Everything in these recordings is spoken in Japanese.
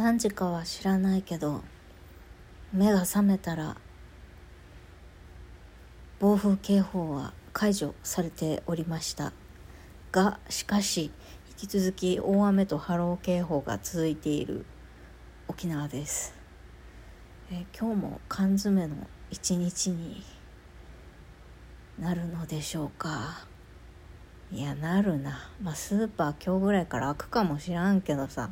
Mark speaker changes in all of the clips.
Speaker 1: 何時かは知らないけど目が覚めたら暴風警報は解除されておりました。がしかし引き続き大雨と波浪警報が続いている沖縄です、え今日も缶詰の一日になるのでしょうか。いやなるな。まあスーパー今日ぐらいから開くかもしらんけどさ。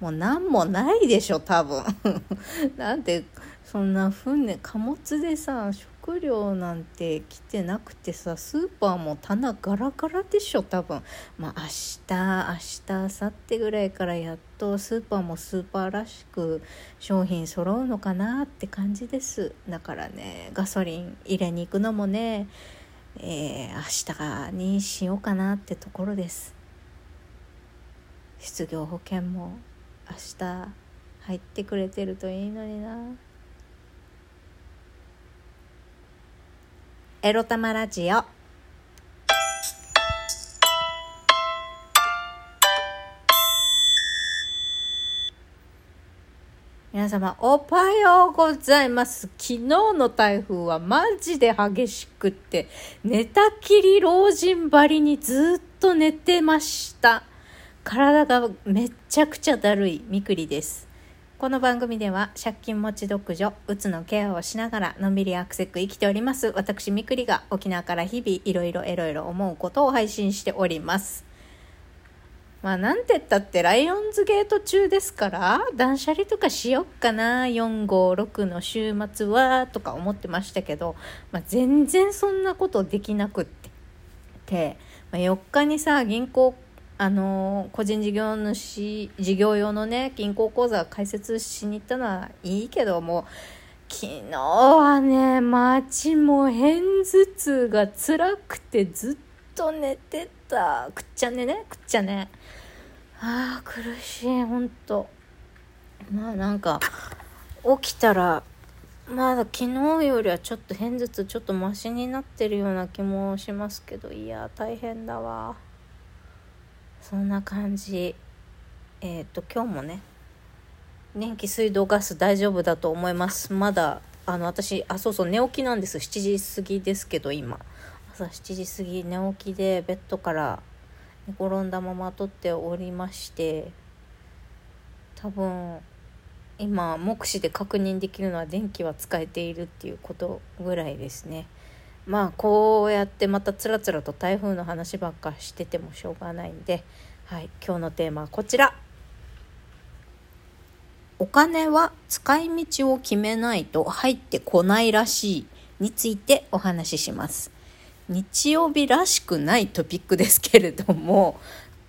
Speaker 1: もう何もないでしょ多分。なんてそんな船貨物でさ食料なんて来てなくてさスーパーも棚ガラガラでしょ多分。まあ明日明日明後日ぐらいからやっとスーパーもスーパーらしく商品揃うのかなって感じです。だからねガソリン入れに行くのもねえー、明日にしようかなってところです。失業保険も。明日入ってくれてるといいのにな。エロ玉ラジオ。皆様おはようございます。昨日の台風はマジで激しくって寝たきり老人ばりにずっと寝てました。体がめちゃくちゃだるいみくりです。この番組では借金持ち独女うつのケアをしながらのんびりアクセック生きております。私みくりが沖縄から日々いろいろいろいろ思うことを配信しております。まあなんて言ったってライオンズゲート中ですから断捨離とかしよっかな456の週末はとか思ってましたけど、まあ、全然そんなことできなくって、まあ、4日にさ銀行あの個人事業主事業用のね銀行口座開設しに行ったのはいいけども昨日はね街も片頭痛が辛くてずっと寝てた。くっちゃねね。くっちゃね。あー苦しい。ほんと。まあなんか起きたらまだ昨日よりはちょっと片頭痛ちょっとマシになってるような気もしますけど。いや大変だわ。そんな感じ。えっ、と今日もね電気水道ガス大丈夫だと思います。まだあの私あそうそう寝起きなんです。7時過ぎですけど今。朝7時過ぎ寝起きでベッドから寝転んだまま撮っておりまして多分今目視で確認できるのは電気は使えているっていうことぐらいですね。まあこうやってまたつらつらと台風の話ばっかしててもしょうがないんで、はい、今日のテーマはこちら。お金は使い道を決めないと入ってこないらしいについてお話しします。日曜日らしくないトピックですけれども、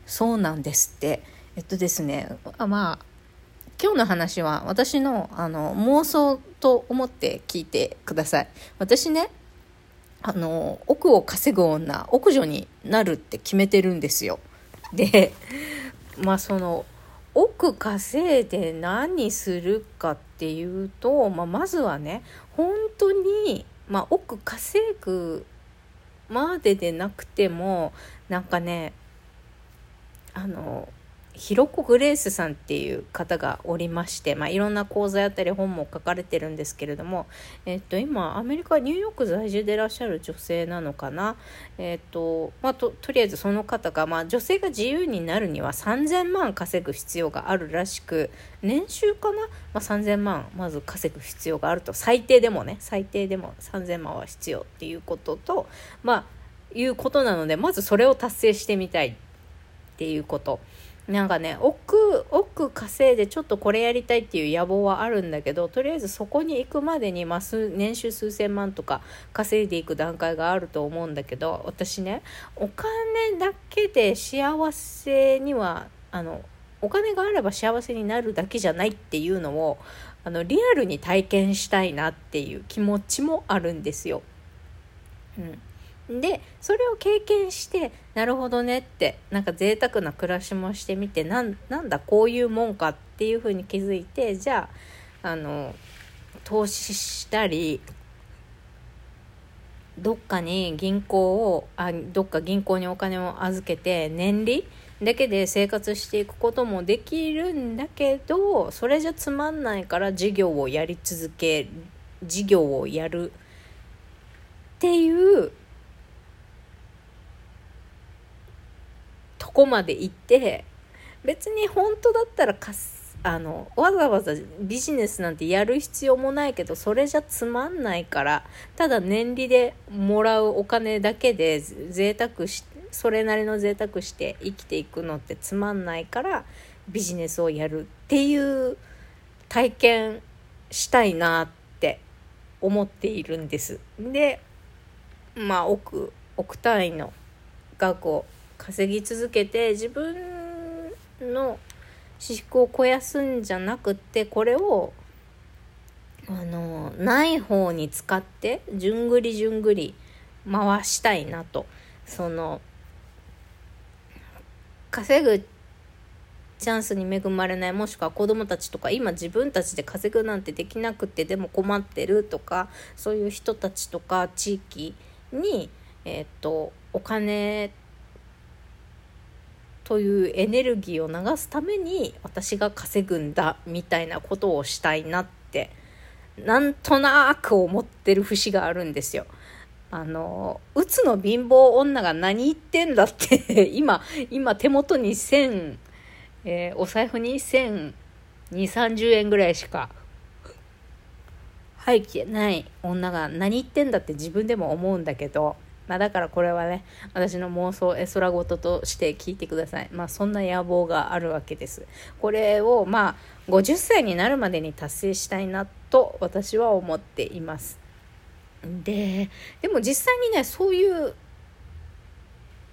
Speaker 1: そうなんですって。えっとですね、まあ、今日の話は私のあの妄想と思って聞いてください。私ね、あの億を稼ぐ女奥女になるって決めてるんですよ。で まあその億稼いで何するかっていうと、まあ、まずはね本当に、まあ、億稼ぐまででなくてもなんかねあのひろこグレースさんっていう方がおりまして、まあ、いろんな講座やったり本も書かれてるんですけれども、えっと、今アメリカニューヨーク在住でいらっしゃる女性なのかな、えっとまあ、ととりあえずその方が、まあ、女性が自由になるには3000万稼ぐ必要があるらしく年収かな、まあ、3000万まず稼ぐ必要があると。最低でもね。最低でも3000万は必要っていうこととまあいうことなのでまずそれを達成してみたいっていうこと。なんかね奥奥稼いでちょっとこれやりたいっていう野望はあるんだけどとりあえずそこに行くまでに、まあ、年収数千万とか稼いでいく段階があると思うんだけど私ねお金だけで幸せにはあのお金があれば幸せになるだけじゃないっていうのをあのリアルに体験したいなっていう気持ちもあるんですよ。うんでそれを経験してなるほどねってなんか贅沢な暮らしもしてみてなんだこういうもんかっていうふうに気づいてじゃああの投資したりどっかに銀行をあどっか銀行にお金を預けて年利だけで生活していくこともできるんだけどそれじゃつまんないから事業をやり続け事業をやるっていうとこまで行って別に本当だったらかすあのわざわざビジネスなんてやる必要もないけどそれじゃつまんないからただ年利でもらうお金だけで贅沢しそれなりの贅沢して生きていくのってつまんないからビジネスをやるっていう体験したいなって思っているんです。でまあ億億単位の額を稼ぎ続けて自分の私服を肥やすんじゃなくってこれをあのない方に使ってじゅんぐりじゅんぐり回したいなと。その稼ぐチャンスに恵まれないもしくは子どもたちとか今自分たちで稼ぐなんてできなくてでも困ってるとかそういう人たちとか地域に、えー、っとお金というエネルギーを流すために私が稼ぐんだみたいなことをしたいなってなんとなく思ってる節があるんですよ。あの、うつの貧乏女が何言ってんだって 今、今手元に1000、えー、お財布に1000、2、30円ぐらいしか入ってない女が何言ってんだって自分でも思うんだけど、まあだからこれはね、私の妄想絵空事として聞いてください。まあそんな野望があるわけです。これをまあ50歳になるまでに達成したいなと私は思っています。ででも実際にねそういう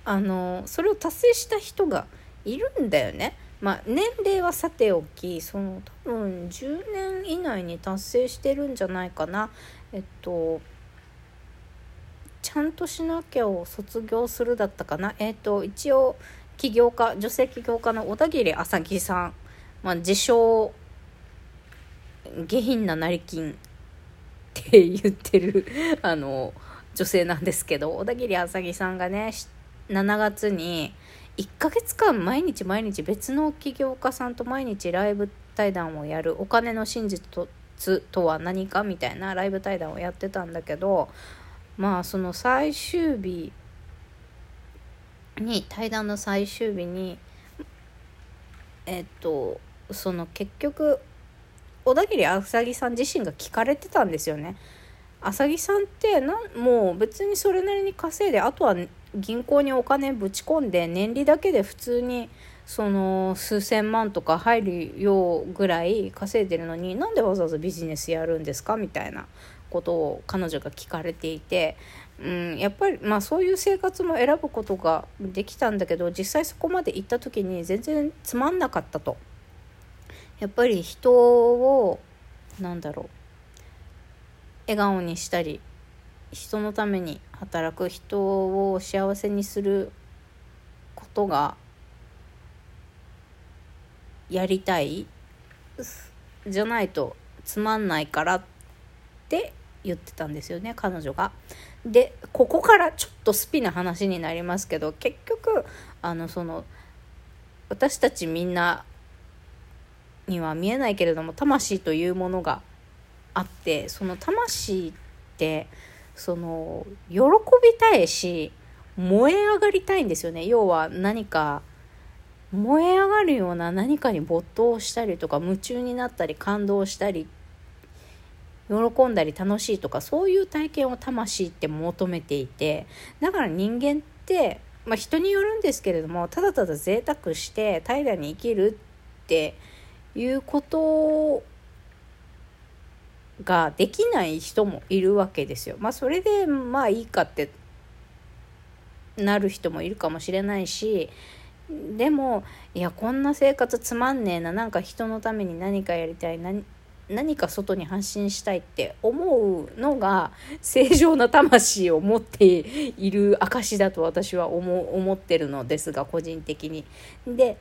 Speaker 1: あのそれを達成した人がいるんだよね。まあ、年齢はさておきその多分10年以内に達成してるんじゃないかな。えっとちゃんとしなきゃを卒業するだったかな？えっと一応起業家女性起業家の小田切あさぎさん、まあ、自称下品な成金って言ってる あの女性なんですけど小田切あさぎさんがね7月に1ヶ月間毎日毎日別の起業家さんと毎日ライブ対談をやるお金の真実とは何かみたいなライブ対談をやってたんだけどまあその最終日に対談の最終日にえっとその結局小田切あさぎさん自身が聞かれてたんですよね。あさぎさんってなもう別にそれなりに稼いであとは銀行にお金ぶち込んで年利だけで普通にその数千万とか入るようぐらい稼いでるのになんでわざわざビジネスやるんですか？みたいなことを彼女が聞かれていて、うん、やっぱりまあそういう生活も選ぶことができたんだけど実際そこまで行った時に全然つまんなかったと。やっぱり人をなんだろう笑顔にしたり人のために働く人を幸せにすることがやりたい？じゃないとつまんないからって言ってたんですよね彼女が。でここからちょっとスピな話になりますけど結局あのその私たちみんなには見えないけれども魂というものがあってその魂ってその喜びたいし燃え上がりたいんですよね要は何か燃え上がるような何かに没頭したりとか夢中になったり感動したり喜んだり楽しいとかそういう体験を魂って求めていてだから人間ってまあ人によるんですけれどもただただ贅沢して平らに生きるっていうことができない人もいるわけですよ。まあそれでまあいいかってなる人もいるかもしれないしでもいやこんな生活つまんねえななんか人のために何かやりたい何何か外に発信したいって思うのが正常な魂を持っている証だと私は思ってるのですが個人的に。で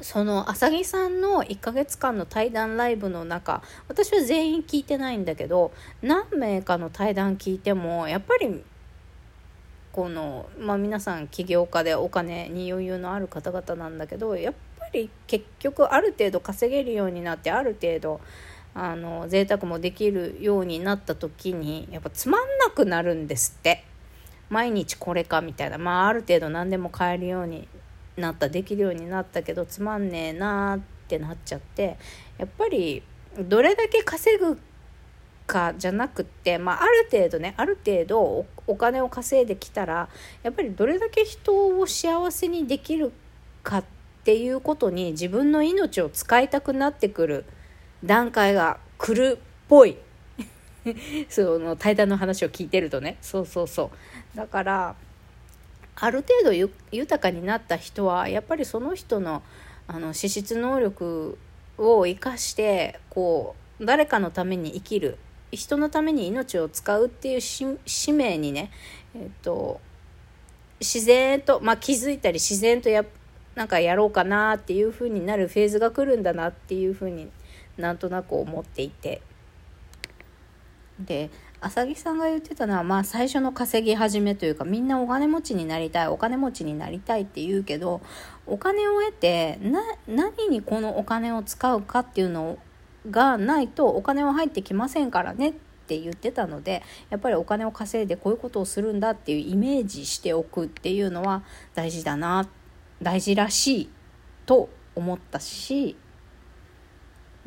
Speaker 1: その浅木さんの1ヶ月間の対談ライブの中私は全員聞いてないんだけど何名かの対談聞いてもやっぱりこの、まあ、皆さん起業家でお金に余裕のある方々なんだけどやっり結局ある程度稼げるようになってある程度あの贅沢もできるようになった時にやっぱつまんなくなるんですって。毎日これかみたいな。まあある程度何でも買えるようになったできるようになったけどつまんねえなーってなっちゃってやっぱりどれだけ稼ぐかじゃなくって、まあ、ある程度ねある程度お金を稼いできたらやっぱりどれだけ人を幸せにできるかってっていうことに自分の命を使いたくなってくる段階が来るっぽい。その対談の話を聞いてるとね。そうそうそう。だからある程度豊かになった人はやっぱりその人のあの資質能力を生かしてこう誰かのために生きる人のために命を使うっていう使命にね、えっと、自然と、まあ、気づいたり自然とやなんかやろうかなっていう風になるフェーズが来るんだなっていう風になんとなく思っていて。で浅木さんが言ってたのは、まあ、最初の稼ぎ始めというかみんなお金持ちになりたいお金持ちになりたいって言うけどお金を得てな何にこのお金を使うかっていうのがないとお金は入ってきませんからねって言ってたのでやっぱりお金を稼いでこういうことをするんだっていうイメージしておくっていうのは大事だなって大事らしいと思ったし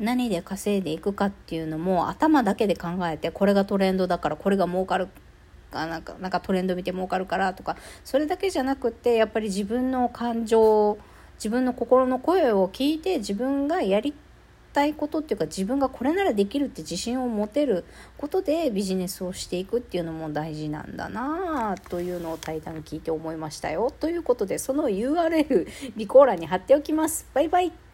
Speaker 1: 何で稼いでいくかっていうのも頭だけで考えてこれがトレンドだからこれが儲かるかなんかなんかトレンド見て儲かるからとかそれだけじゃなくてやっぱり自分の感情自分の心の声を聞いて自分がやりたいことっていうか自分がこれならできるって自信を持てることでビジネスをしていくっていうのも大事なんだなというのを対談聞いて思いましたよ。ということでその URL 備考欄に貼っておきます。バイバイ。